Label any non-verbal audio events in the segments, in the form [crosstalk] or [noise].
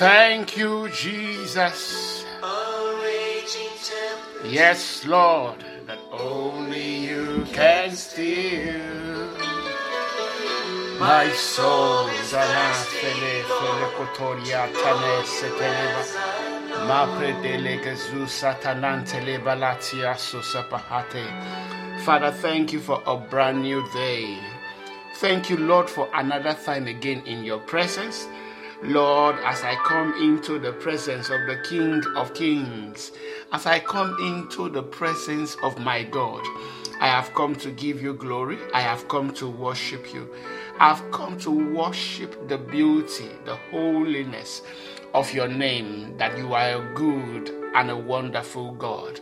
Thank you, Jesus. Yes, Lord, that only you can steal my soul. Zana fele fele kotoria tane seteleva. Ma predele gezu satanantele balatia susapahate. Father, thank you for a brand new day. Thank you, Lord, for another time again in your presence. Lord, as I come into the presence of the King of Kings, as I come into the presence of my God, I have come to give you glory. I have come to worship you. I've come to worship the beauty, the holiness of your name, that you are a good and a wonderful God.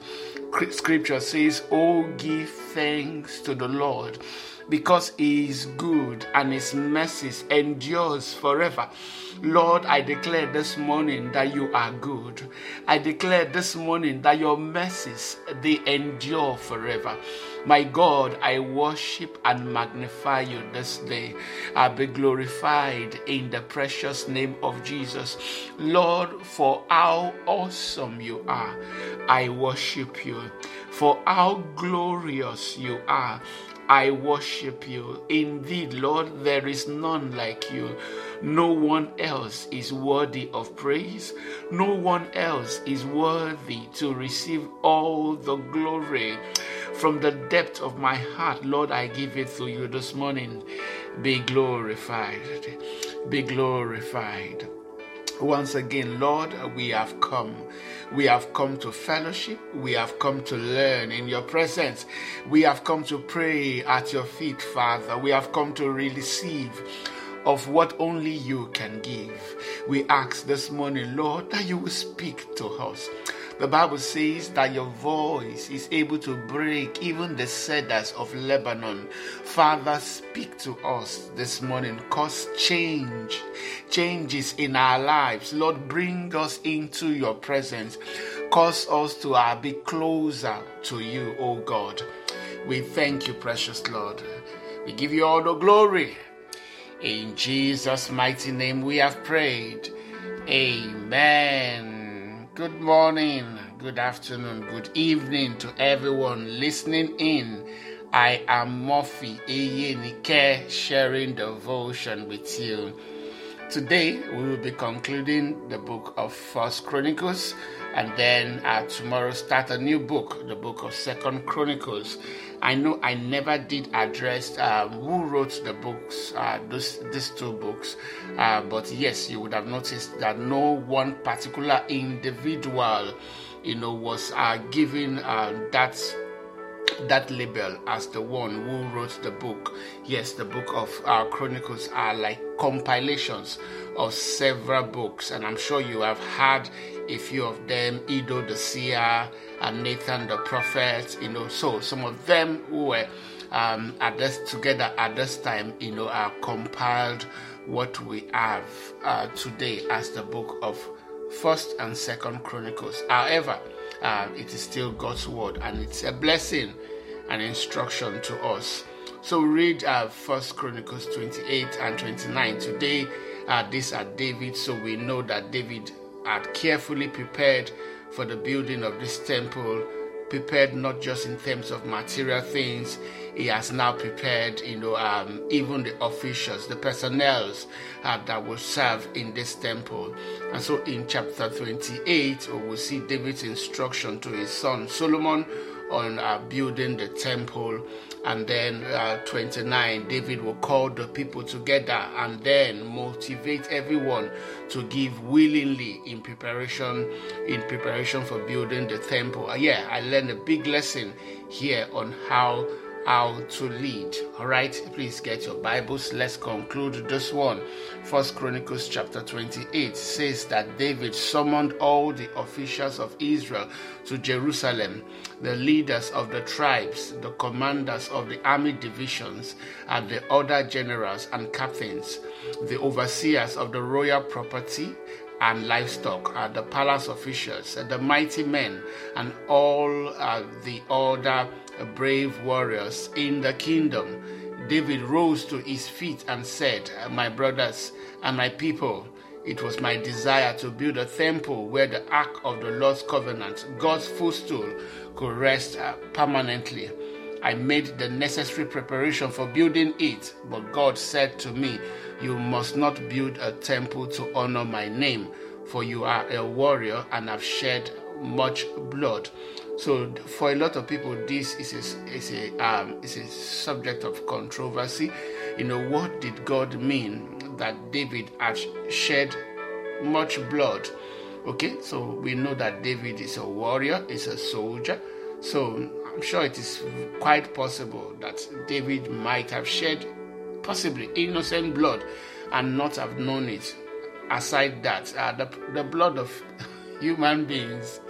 Scripture says, Oh, give thanks to the Lord because he is good and his mercies endures forever. Lord, I declare this morning that you are good. I declare this morning that your mercies they endure forever. My God, I worship and magnify you this day. I be glorified in the precious name of Jesus. Lord, for how awesome you are, I worship you. For how glorious you are, I worship you. Indeed, Lord, there is none like you. No one else is worthy of praise. No one else is worthy to receive all the glory. From the depth of my heart, Lord, I give it to you this morning. Be glorified. Be glorified. Once again, Lord, we have come. We have come to fellowship. We have come to learn in your presence. We have come to pray at your feet, Father. We have come to receive of what only you can give. We ask this morning, Lord, that you will speak to us. The Bible says that your voice is able to break even the cedars of Lebanon. Father, speak to us this morning. Cause change, changes in our lives. Lord, bring us into your presence. Cause us to uh, be closer to you, O God. We thank you, precious Lord. We give you all the glory. In Jesus' mighty name we have prayed. Amen. Good morning, good afternoon, good evening to everyone listening in. I am Murphy Eyenike sharing devotion with you. Today we will be concluding the book of First Chronicles and then uh, tomorrow start a new book, the book of Second Chronicles. I know I never did address uh, who wrote the books, uh, those, these two books, uh, but yes, you would have noticed that no one particular individual, you know, was uh, given that that label as the one who wrote the book. Yes, the book of uh, Chronicles are like compilations of several books, and I'm sure you have had a few of them, Iddo the seer and Nathan the prophet, you know. So some of them who were um, at this together at this time, you know, are compiled what we have uh, today as the book of First and Second Chronicles. However, uh, it is still God's word, and it's a blessing and instruction to us. So read uh, First Chronicles 28 and 29 today. Uh, these are David, so we know that David had carefully prepared for the building of this temple, prepared not just in terms of material things, he has now prepared, you know, um, even the officials, the personnel uh, that will serve in this temple. And so in chapter 28, we will see David's instruction to his son Solomon on uh, building the temple. And then uh, 29, David will call the people together and then motivate everyone to give willingly in preparation in preparation for building the temple. Uh, yeah, I learned a big lesson here on how how to lead. All right, please get your Bibles. Let's conclude this one. First Chronicles chapter 28 says that David summoned all the officials of Israel to Jerusalem, the leaders of the tribes, the commanders of the army divisions, and the other generals and captains, the overseers of the royal property and livestock, uh, the palace officials, uh, the mighty men, and all uh, the other brave warriors in the kingdom. David rose to his feet and said, My brothers and my people, it was my desire to build a temple where the ark of the Lord's covenant, God's footstool, could rest uh, permanently. I made the necessary preparation for building it, but God said to me, You must not build a temple to honor my name, for you are a warrior and have shed much blood. So for a lot of people, this is a, is a um, is a subject of controversy. You know, what did God mean that David had shed much blood? Okay, so we know that David is a warrior, is a soldier. So I'm sure it is quite possible that David might have shed possibly innocent blood and not have known it. Aside that, uh, the, the blood of [laughs] human beings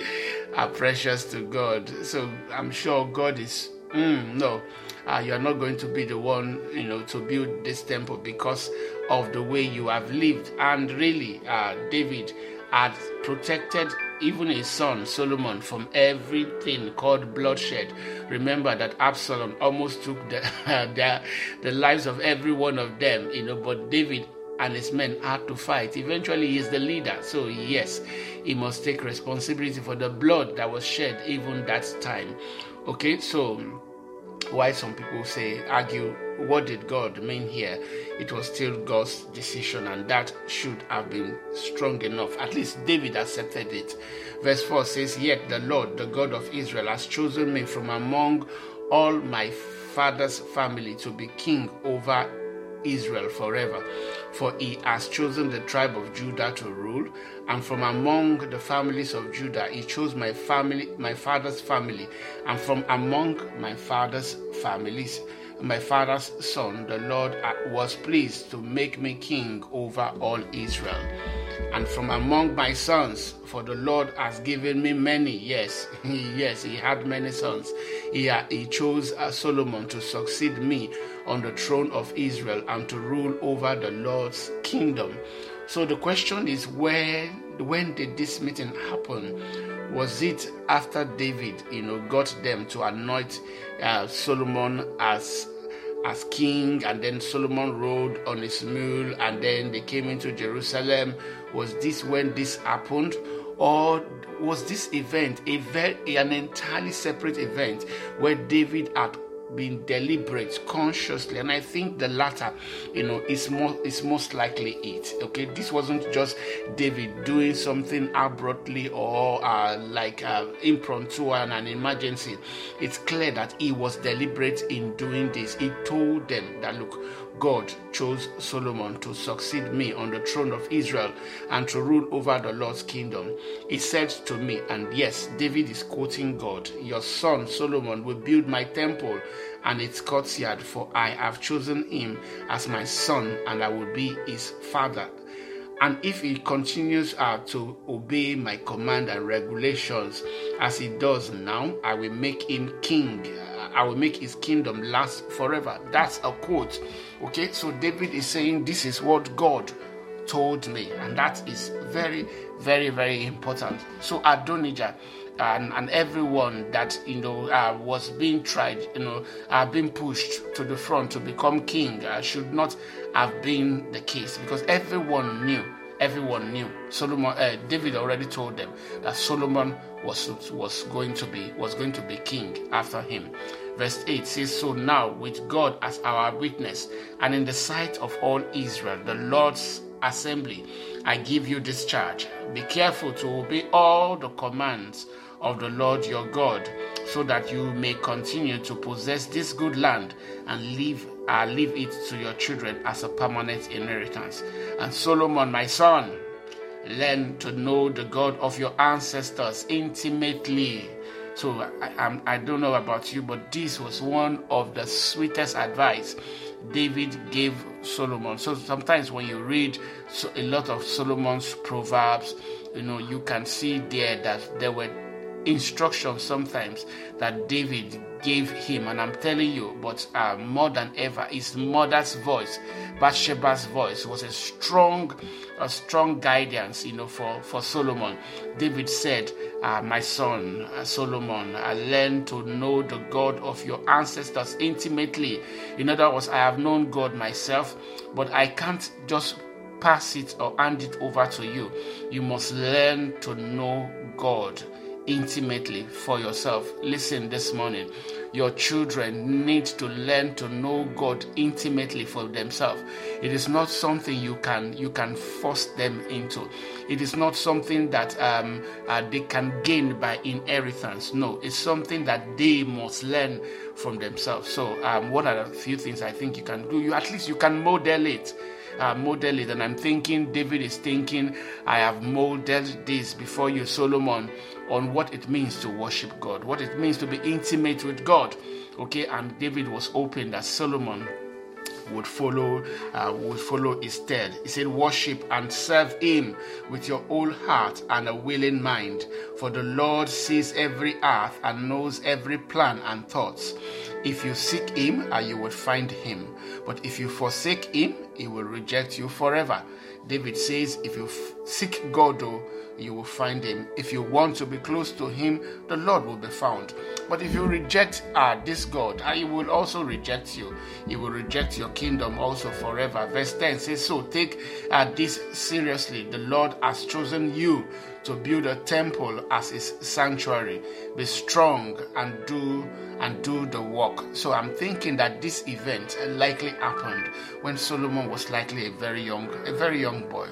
are precious to God. So I'm sure God is, mm, no, uh, you're not going to be the one, you know, to build this temple because of the way you have lived. And really, uh, David had protected even his son Solomon from everything called bloodshed. Remember that Absalom almost took the, [laughs] the, the lives of every one of them, you know, but David and his men had to fight. Eventually, he is the leader. So, yes, he must take responsibility for the blood that was shed even that time. Okay, so why some people say, argue, what did God mean here? It was still God's decision, and that should have been strong enough. At least David accepted it. Verse 4 says, Yet the Lord, the God of Israel, has chosen me from among all my father's family to be king over Israel forever. For he has chosen the tribe of Judah to rule, and from among the families of Judah he chose my family, my father's family, and from among my father's families, my father's son, the Lord was pleased to make me king over all Israel. And from among my sons, for the Lord has given me many. Yes, [laughs] yes, he had many sons. He, he chose uh, Solomon to succeed me on the throne of Israel and to rule over the Lord's kingdom. So the question is when when did this meeting happen? Was it after David, you know, got them to anoint uh, Solomon as as king, and then Solomon rode on his mule, and then they came into Jerusalem? Was this when this happened, or was this event a very, an entirely separate event where David had being deliberate consciously and i think the latter you know is more is most likely it okay? This wasn't just david doing something abruptly or uh, like uh, impromptu and an emergency. It's clear that he was deliberate in doing this. He told them that look God chose Solomon to succeed me on the throne of Israel and to rule over the Lord's kingdom. He said to me, and yes, David is quoting God, Your son Solomon will build my temple and its courtyard, for I have chosen him as my son, and I will be his father. And if he continues uh, to obey my command and regulations as he does now, I will make him king I will make his kingdom last forever. That's a quote. Okay, so David is saying, This is what God told me, and that is very, very, very important. So Adonijah and, and everyone that you know uh, was being tried, you know, uh, being pushed to the front to become king uh, should not have been the case because everyone knew everyone knew. Solomon, uh, David already told them that Solomon was was going to be was going to be king after him. Verse 8 says, So now, with God as our witness, and in the sight of all Israel, the Lord's assembly, I give you this charge. Be careful to obey all the commands of the Lord your God, so that you may continue to possess this good land and leave uh, leave it to your children as a permanent inheritance. And Solomon, my son, learn to know the God of your ancestors intimately. So I, I, I don't know about you, but this was one of the sweetest advice David gave Solomon. So sometimes when you read a lot of Solomon's proverbs, you know you can see there that there were instructions sometimes that David gave him, and I'm telling you, but uh, more than ever, his mother's voice, Bathsheba's voice, was a strong, a strong guidance, you know, for for Solomon. David said, uh, "My son uh, Solomon, I learned to know the God of your ancestors intimately. In other words, I have known God myself, but I can't just." Pass it or hand it over to you. You must learn to know God intimately for yourself. Listen this morning. Your children need to learn to know God intimately for themselves. It is not something you can you can force them into. It is not something that um, uh, they can gain by inheritance. No, it's something that they must learn from themselves. So, um, what are a few things I think you can do? You at least you can model it uh, model it. And I'm thinking, David is thinking, I have modeled this before you, Solomon, on what it means to worship God, what it means to be intimate with God. Okay, and David was hoping that Solomon would follow uh, would follow his stead. He said, "Worship and serve Him with your whole heart and a willing mind, for the Lord sees every heart and knows every plan and thoughts. If you seek Him, uh, you will find Him. But if you forsake Him, He will reject you forever." David says, "If you f- seek God, though." You will find him. If you want to be close to him, the Lord will be found. But if you reject uh, this God, uh, he will also reject you. He will reject your kingdom also forever. Verse 10 says, So take uh, this seriously. The Lord has chosen you to build a temple as his sanctuary. Be strong and do and do the work. So I'm thinking that this event likely happened when Solomon was likely a very young, a very young boy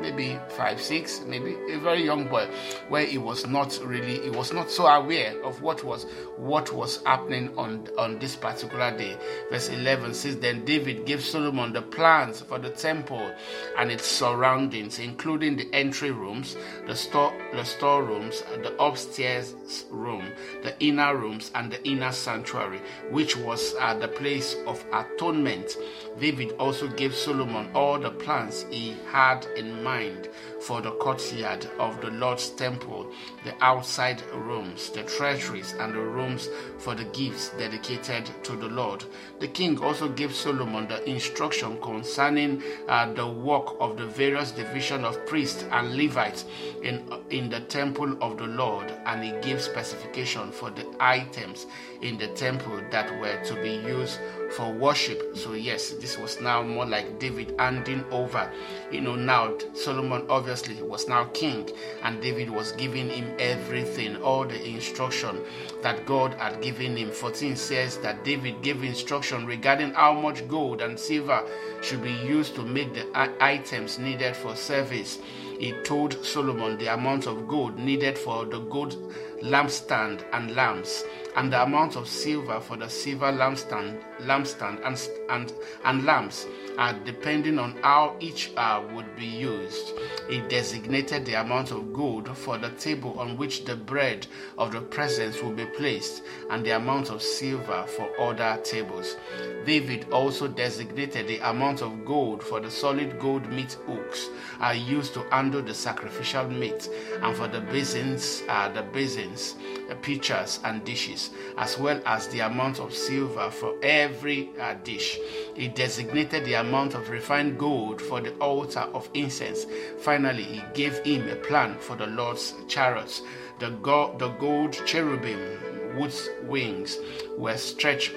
maybe five, six, maybe a very young boy, where he was not really, he was not so aware of what was what was happening on on this particular day. Verse 11 says, Then David gave Solomon the plans for the temple and its surroundings, including the entry rooms, the store, the storerooms, the upstairs room, the inner rooms, and the inner sanctuary, which was uh, the place of atonement. David also gave Solomon all the plans he had in mind mind for the courtyard of the Lord's temple, the outside rooms, the treasuries, and the rooms for the gifts dedicated to the Lord. The king also gave Solomon the instruction concerning uh, the work of the various division of priests and Levites in, in the temple of the Lord, and he gave specification for the items in the temple that were to be used for worship. So, yes, this was now more like David handing over. You know, now Solomon obviously was now king, and David was giving him everything, all the instruction that God had given him. 14 says that David gave instruction regarding how much gold and silver should be used to make the items needed for service. He told Solomon the amount of gold needed for the gold lampstand and lamps and the amount of silver for the silver lampstand, lampstand and, and, and lamps, uh, depending on how each uh, would be used. He designated the amount of gold for the table on which the bread of the presence will be placed, and the amount of silver for other tables. David also designated the amount of gold for the solid gold meat hooks uh, used to handle the sacrificial meat, and for the basins, uh, the basins, pitchers, and dishes as well as the amount of silver for every uh, dish. He designated the amount of refined gold for the altar of incense. Finally, he gave him a plan for the Lord's chariots. The, go- the gold cherubim, wood's wings, were stretched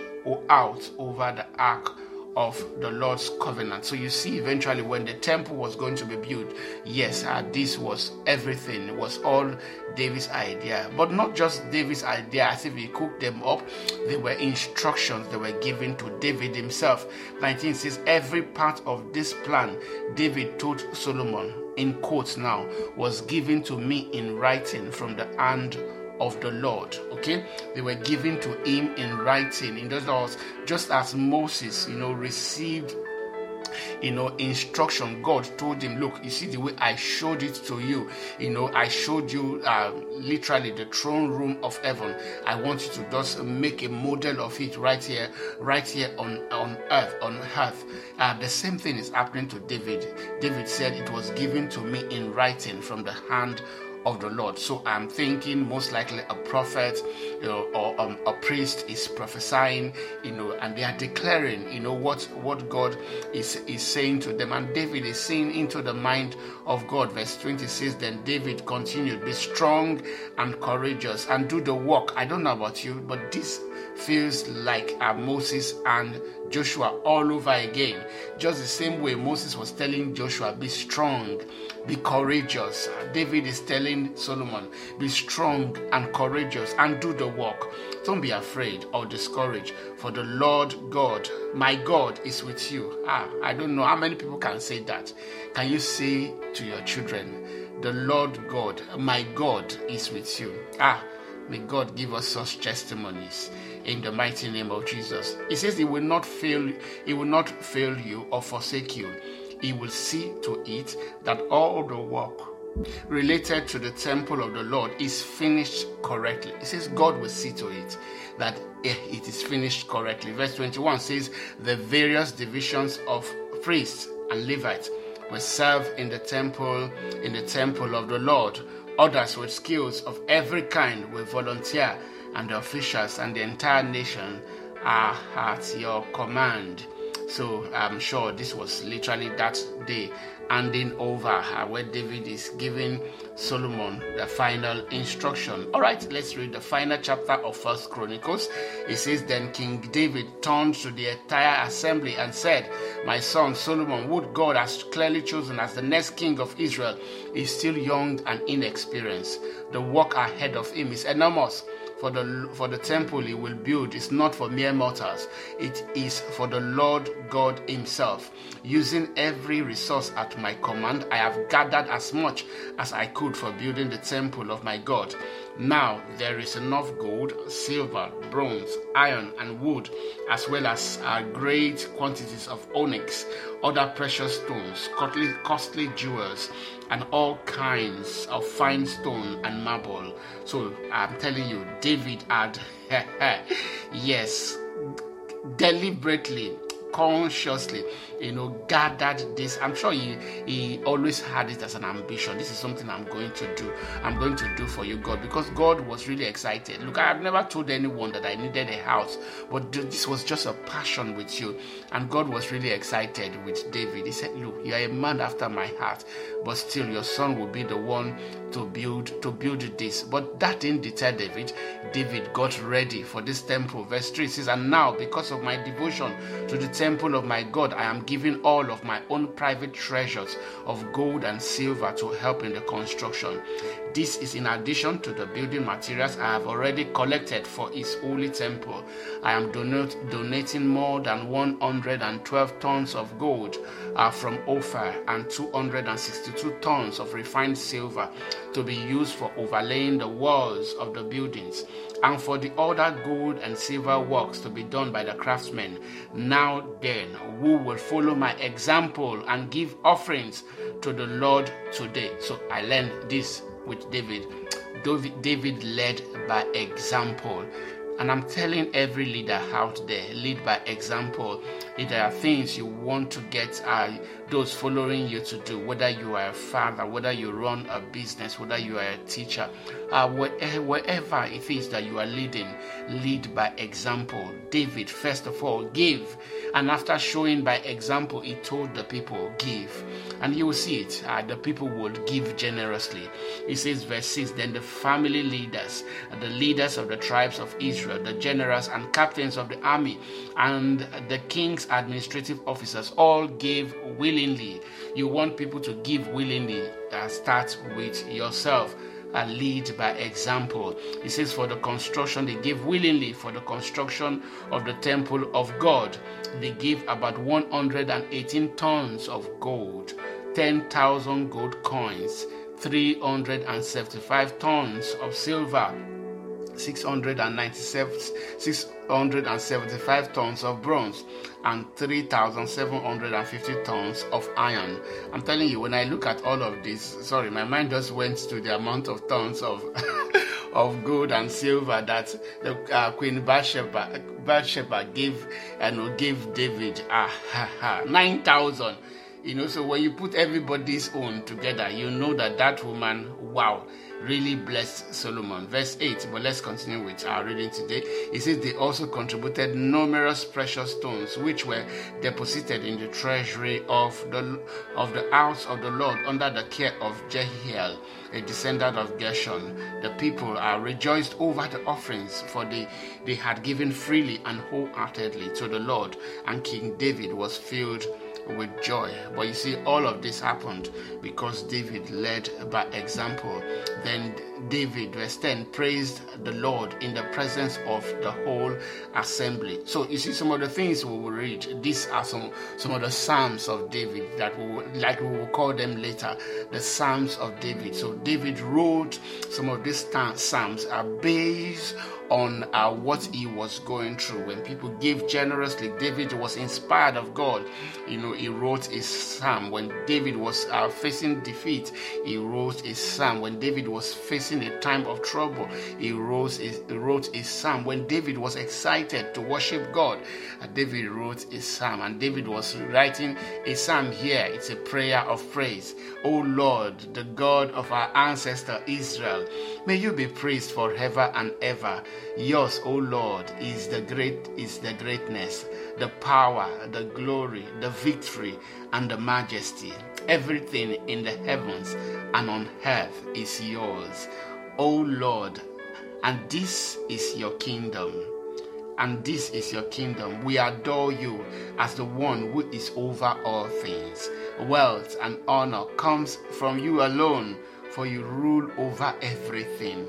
out over the ark of the Lord's covenant. So you see, eventually, when the temple was going to be built, yes, uh, this was everything. It was all David's idea, but not just David's idea as if he cooked them up. They were instructions that were given to David himself. 19 says, Every part of this plan, David told Solomon, in quotes now, was given to me in writing from the hand of the Lord. Okay, they were given to him in writing. In those words, just as Moses, you know, received you know instruction god told him look you see the way i showed it to you you know i showed you uh, literally the throne room of heaven i want you to just make a model of it right here right here on on earth on earth uh, the same thing is happening to david david said it was given to me in writing from the hand of the Lord. So I'm thinking most likely a prophet you know, or um, a priest is prophesying, you know, and they are declaring, you know, what what God is is saying to them. And David is seeing into the mind of God. Verse 26. Then David continued, "Be strong and courageous, and do the work." I don't know about you, but this feels like uh, Moses and Joshua all over again. Just the same way Moses was telling Joshua, Be strong, be courageous. David is telling Solomon, Be strong and courageous and do the work. Don't be afraid or discouraged, for the Lord God, my God, is with you. Ah, I don't know how many people can say that. Can you say to your children, The Lord God, my God, is with you? Ah, may God give us such testimonies in the mighty name of Jesus. He says he will not fail, he will not fail you or forsake you. He will see to it that all the work related to the temple of the Lord is finished correctly. He says God will see to it that eh, it is finished correctly. Verse 21 says the various divisions of priests and Levites will serve in the temple in the temple of the Lord. Others with skills of every kind will volunteer and the officials and the entire nation are at your command. So I'm sure this was literally that day handing over uh, where David is giving Solomon the final instruction. All right, let's read the final chapter of First Chronicles. It says, Then King David turned to the entire assembly and said, My son Solomon, would God has clearly chosen as the next king of Israel, is still young and inexperienced. The work ahead of him is enormous for the for the temple he will build is not for mere mortals. It is for the lord god himself. Using every resource at my command i have gathered as much as i could for building the temple of my god. Now there is enough gold silver bronze iron and wood as well as uh, great quantities of onyx other precious stones costly, costly jewels and all kinds of fine stone and marble. So I'm telling you, David had, [laughs] yes, deliberately consciously, you know, gathered this. I'm sure he, he always had it as an ambition. This is something I'm going to do. I'm going to do for you, God, because God was really excited. Look, I've never told anyone that I needed a house, but this was just a passion with you. And God was really excited with David. He said, Look, you are a man after my heart, but still your son will be the one to build to build this. But that didn't deter David. David got ready for this temple. Verse 3 says, And now, because of my devotion to the temple of my God, I am giving all of my own private treasures of gold and silver to help in the construction. This is in addition to the building materials I have already collected for his holy temple. I am donating more than 112 tons of gold uh, from Ophir and 262 tons of refined silver to be used for overlaying the walls of the buildings and for the other gold and silver works to be done by the craftsmen. Now then, who will follow my example and give offerings to the Lord today? So I learned this with David. David led by example. And I'm telling every leader out there, lead by example. If there are things you want to get uh, those following you to do, whether you are a father, whether you run a business, whether you are a teacher, uh, wherever it is that you are leading, lead by example. David, first of all, give. And after showing by example, he told the people, give. And you will see it. Uh, the people would give generously. He says, verse 6 Then the family leaders, the leaders of the tribes of Israel, the generals and captains of the army, and the king's administrative officers all gave willingly. You want people to give willingly. Uh, start with yourself and lead by example. He says, For the construction, they gave willingly for the construction of the temple of God. They gave about 118 tons of gold, 10,000 gold coins, 375 tons of silver. 697, 675 tons of bronze and 3,750 tons of iron. I'm telling you, when I look at all of this, sorry, my mind just went to the amount of tons of [laughs] of gold and silver that the uh, Queen Bathsheba, Bathsheba gave and uh, gave David. Ah, ha, ha, 9,000 You know, so when you put everybody's own together, you know that that woman, wow, really blessed Solomon. Verse 8, but let's continue with our reading today. It says, They also contributed numerous precious stones, which were deposited in the treasury of the of the house of the Lord under the care of Jehiel, a descendant of Gershon. The people are rejoiced over the offerings, for they, they had given freely and wholeheartedly to the Lord, and King David was filled with joy. But you see, all of this happened because David led by example. Then David, verse 10, praised the Lord in the presence of the whole assembly. So you see, some of the things we will read, these are some, some of the Psalms of David that we will, like we will call them later, the Psalms of David. So David wrote some of these Psalms are based on uh, what he was going through. When people gave generously, David was inspired of God. You know, he wrote a psalm. When David was uh, facing defeat, he wrote a psalm. When David was facing a time of trouble, he wrote he wrote a psalm. When David was excited to worship God, uh, David wrote a psalm. And David was writing a psalm here. It's a prayer of praise. O Lord, the God of our ancestor Israel, may you be praised forever and ever. Yours, O Lord, is the great is the greatness, the power, the glory, the victory, and the majesty. Everything in the heavens and on earth is yours, O Lord, and this is your kingdom. And this is your kingdom. We adore you as the one who is over all things. Wealth and honor comes from you alone, for you rule over everything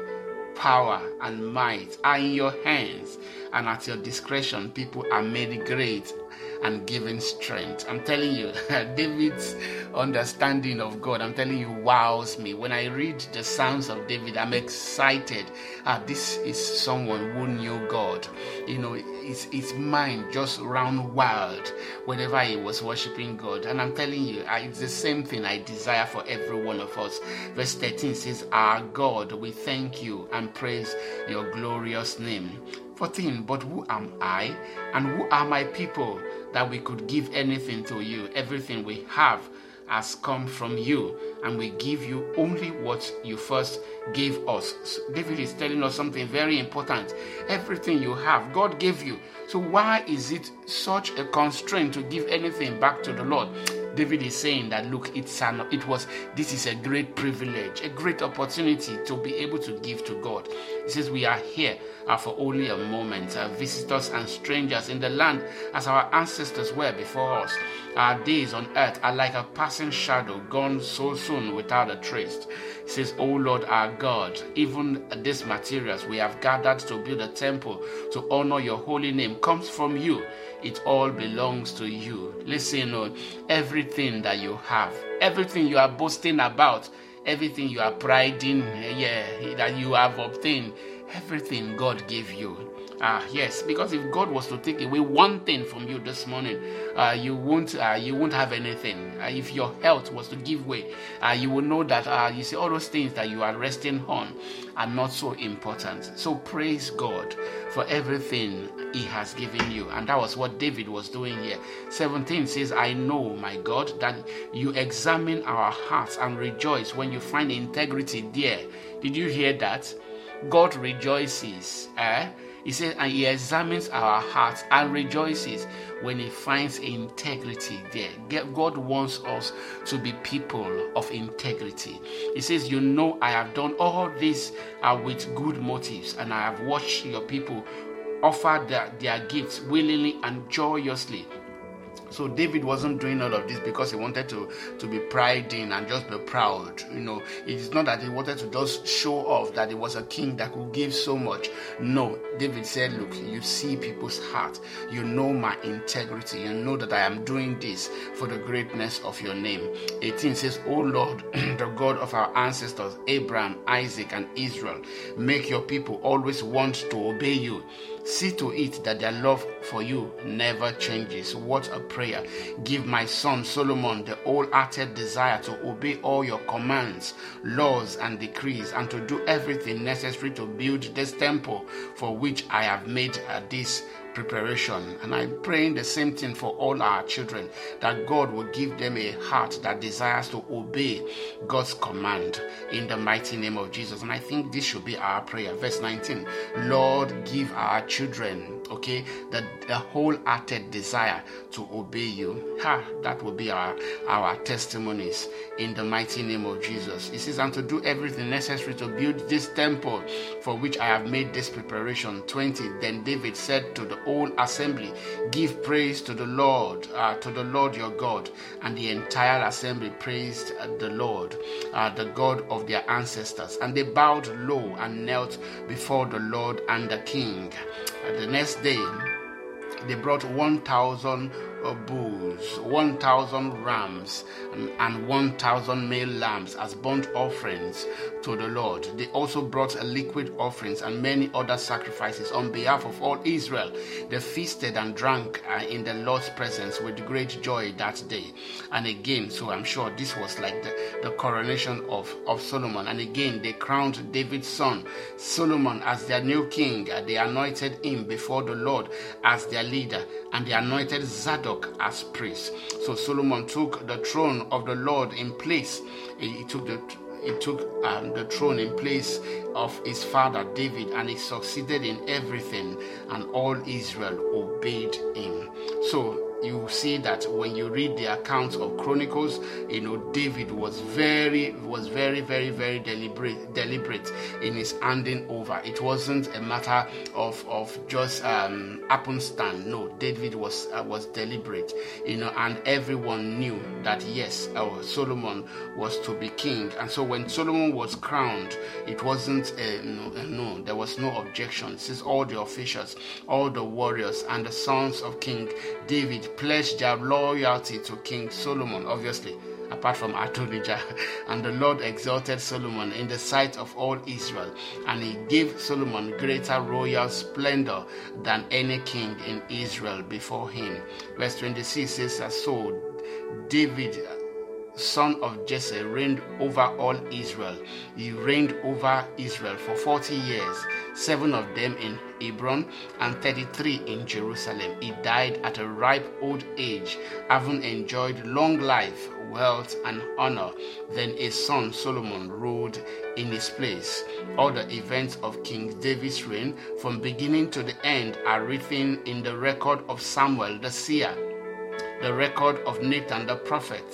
power and might are in your hands, and at your discretion, people are made great and giving strength. I'm telling you, [laughs] David's understanding of God, I'm telling you, wows me. When I read the Psalms of David, I'm excited. Ah, this is someone who knew God. You know, his, his mind just ran wild whenever he was worshiping God. And I'm telling you, it's the same thing I desire for every one of us. Verse 13 says, Our God, we thank you and praise your glorious name. 14. But who am I and who are my people that we could give anything to you? Everything we have has come from you, and we give you only what you first gave us. David is telling us something very important. Everything you have, God gave you. So, why is it such a constraint to give anything back to the Lord? David is saying that look, it's an it was this is a great privilege, a great opportunity to be able to give to God. He says we are here uh, for only a moment, uh, visitors and strangers in the land as our ancestors were before us. Our days on earth are like a passing shadow, gone so soon without a trace. He says, O Lord our God, even these materials we have gathered to build a temple to honor your holy name comes from you. It all belongs to you. Listen, everything that you have, everything you are boasting about, everything you are priding, eh, yeah, that you have obtained, everything God gave you. Ah, yes, because if God was to take away one thing from you this morning, uh, you won't uh, you won't have anything. Uh, if your health was to give way, uh, you will know that uh, you see all those things that you are resting on are not so important. So praise God for everything He has given you, and that was what David was doing here. 17 says, "I know, my God, that you examine our hearts and rejoice when you find integrity there." Did you hear that? God rejoices. Eh? He says, and he examines our hearts and rejoices when he finds integrity there. God wants us to be people of integrity. He says, You know, I have done all this uh, with good motives, and I have watched your people offer their, their gifts willingly and joyously so David wasn't doing all of this because he wanted to, to be priding and just be proud. You know, it is not that he wanted to just show off that he was a king that could give so much. No, David said, Look, you see people's heart. You know my integrity. You know that I am doing this for the greatness of your name. 18 says, O Lord, [clears throat] the God of our ancestors, Abraham, Isaac, and Israel, make your people always want to obey you. See to it that their love for you never changes. What a prayer. Give my son Solomon the wholehearted desire to obey all your commands, laws, and decrees, and to do everything necessary to build this temple for which I have made uh, this preparation. And I'm praying the same thing for all our children that God will give them a heart that desires to obey God's command in the mighty name of Jesus. And I think this should be our prayer. Verse 19 Lord, give our children, okay, the, the wholehearted desire to obey you. Ha, that will be our, our testimonies in the mighty name of Jesus. It says, and to do everything necessary to build this temple for which I have made this preparation. 20. Then David said to the whole assembly, Give praise to the Lord, uh, to the Lord your God. And the entire assembly praised uh, the Lord, uh, the God of their ancestors. And they bowed low and knelt before the Lord and the king. Uh, the next day, they brought 1,000 bulls, 1,000 rams, and 1,000 male lambs as burnt offerings to the Lord. They also brought a liquid offerings and many other sacrifices on behalf of all Israel. They feasted and drank uh, in the Lord's presence with great joy that day. And again, so I'm sure this was like the, the coronation of, of Solomon. And again, they crowned David's son, Solomon, as their new king. They anointed him before the Lord as their leader, and they anointed Zadok Zadok as priest. So Solomon took the throne of the Lord in place. He, took the he took um, the throne in place of his father David, and he succeeded in everything, and all Israel obeyed him. So you see that when you read the accounts of chronicles you know david was very was very very very deliberate deliberate in his handing over. It wasn't a matter of of just um happenstance. No david was uh, was deliberate you know and everyone knew that yes uh, solomon was to be king. And so when solomon was crowned it wasn't a, no, no there was no objection. Since all the officials all the warriors and the sons of king david pledged their loyalty to King Solomon, obviously, apart from Adonijah. [laughs] And the Lord exalted Solomon in the sight of all Israel, and he gave Solomon greater royal splendor than any king in Israel before him. Verse 26 says, So David son of Jesse, reigned over all Israel. He reigned over Israel for 40 years, seven of them in Hebron and 33 in Jerusalem. He died at a ripe old age, having enjoyed long life, wealth, and honor. Then his son Solomon ruled in his place. All the events of King David's reign, from beginning to the end, are written in the record of Samuel the seer, the record of Nathan the prophet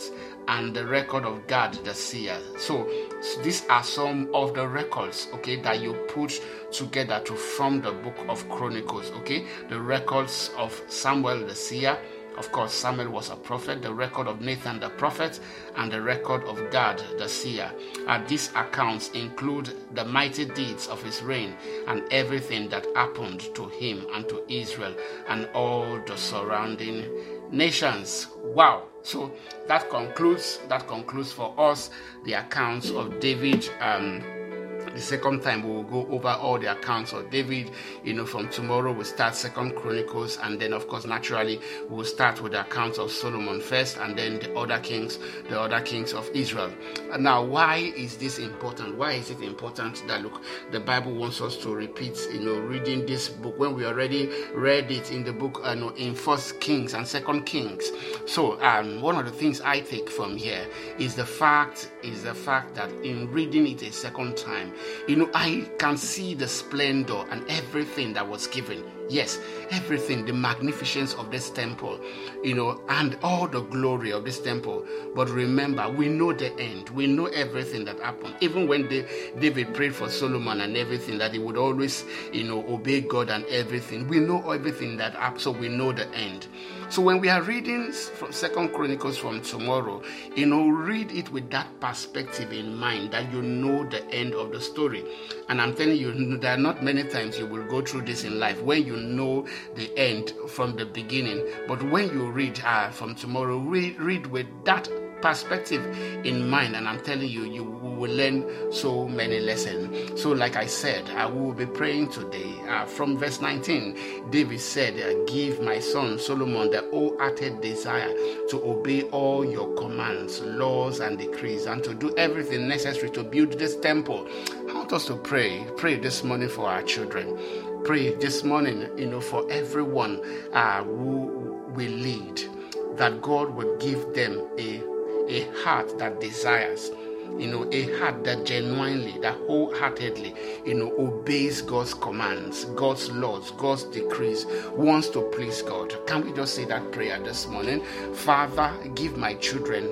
and the record of Gad the seer. So, so these are some of the records, okay, that you put together to form the book of Chronicles, okay? The records of Samuel the seer, of course, Samuel was a prophet, the record of Nathan the prophet, and the record of Gad the seer. And these accounts include the mighty deeds of his reign and everything that happened to him and to Israel and all the surrounding nations. Wow. So that concludes that concludes for us the accounts of David. Um, the second time we will go over all the accounts of David. You know, from tomorrow we'll start Second Chronicles, and then of course naturally we'll start with the accounts of Solomon first, and then the other kings, the other kings of Israel. Now, why is this important? Why is it important that look the Bible wants us to repeat? You know, reading this book when we already read it in the book, uh, know, in First Kings and Second Kings. So, um, one of the things I take from here is the fact is the fact that in reading it a second time you know, I can see the splendor and everything that was given. Yes, everything, the magnificence of this temple, you know, and all the glory of this temple. But remember, we know the end. We know everything that happened. Even when David prayed for Solomon and everything, that he would always, you know, obey God and everything. We know everything that happened, so we know the end. So when we are reading from Second Chronicles from tomorrow, you know, read it with that perspective in mind that you know the end of the story. And I'm telling you, there are not many times you will go through this in life when you know the end from the beginning. But when you read uh, from tomorrow, read, read with that perspective in mind, and I'm telling you, you will learn so many lessons. So, like I said, I will be praying today uh, from verse 19. David said, uh, Give my son Solomon the wholehearted desire to obey all your commands, laws, and decrees, and to do everything necessary to build this temple. I want us to pray. Pray this morning for our children. Pray this morning, you know, for everyone uh, who will lead, that God will give them a, a heart that desires you know, a heart that genuinely, that wholeheartedly, you know, obeys God's commands, God's laws, God's decrees, wants to please God. Can we just say that prayer this morning? Father, give my children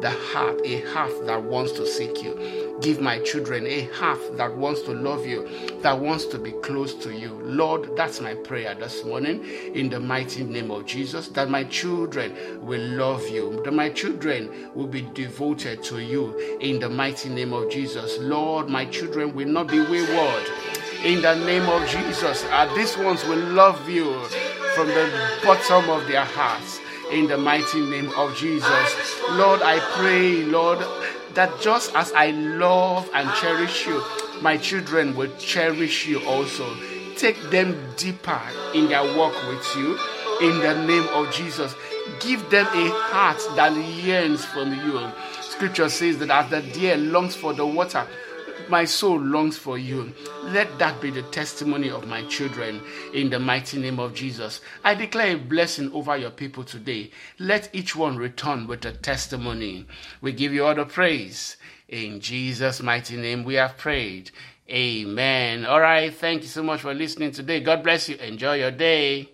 the heart, a heart that wants to seek you. Give my children a heart that wants to love you, that wants to be close to you. Lord, that's my prayer this morning in the mighty name of Jesus that my children will love you, that my children will be devoted to you in the mighty name of Jesus. Lord, my children will not be wayward in the name of Jesus. These ones will love you from the bottom of their hearts in the mighty name of Jesus. Lord, I pray, Lord, that just as I love and cherish you, my children will cherish you also. Take them deeper in their walk with you in the name of Jesus. Give them a heart that yearns from you. Scripture says that as the deer longs for the water, my soul longs for you. Let that be the testimony of my children in the mighty name of Jesus. I declare a blessing over your people today. Let each one return with a testimony. We give you all the praise. In Jesus' mighty name, we have prayed. Amen. All right. Thank you so much for listening today. God bless you. Enjoy your day.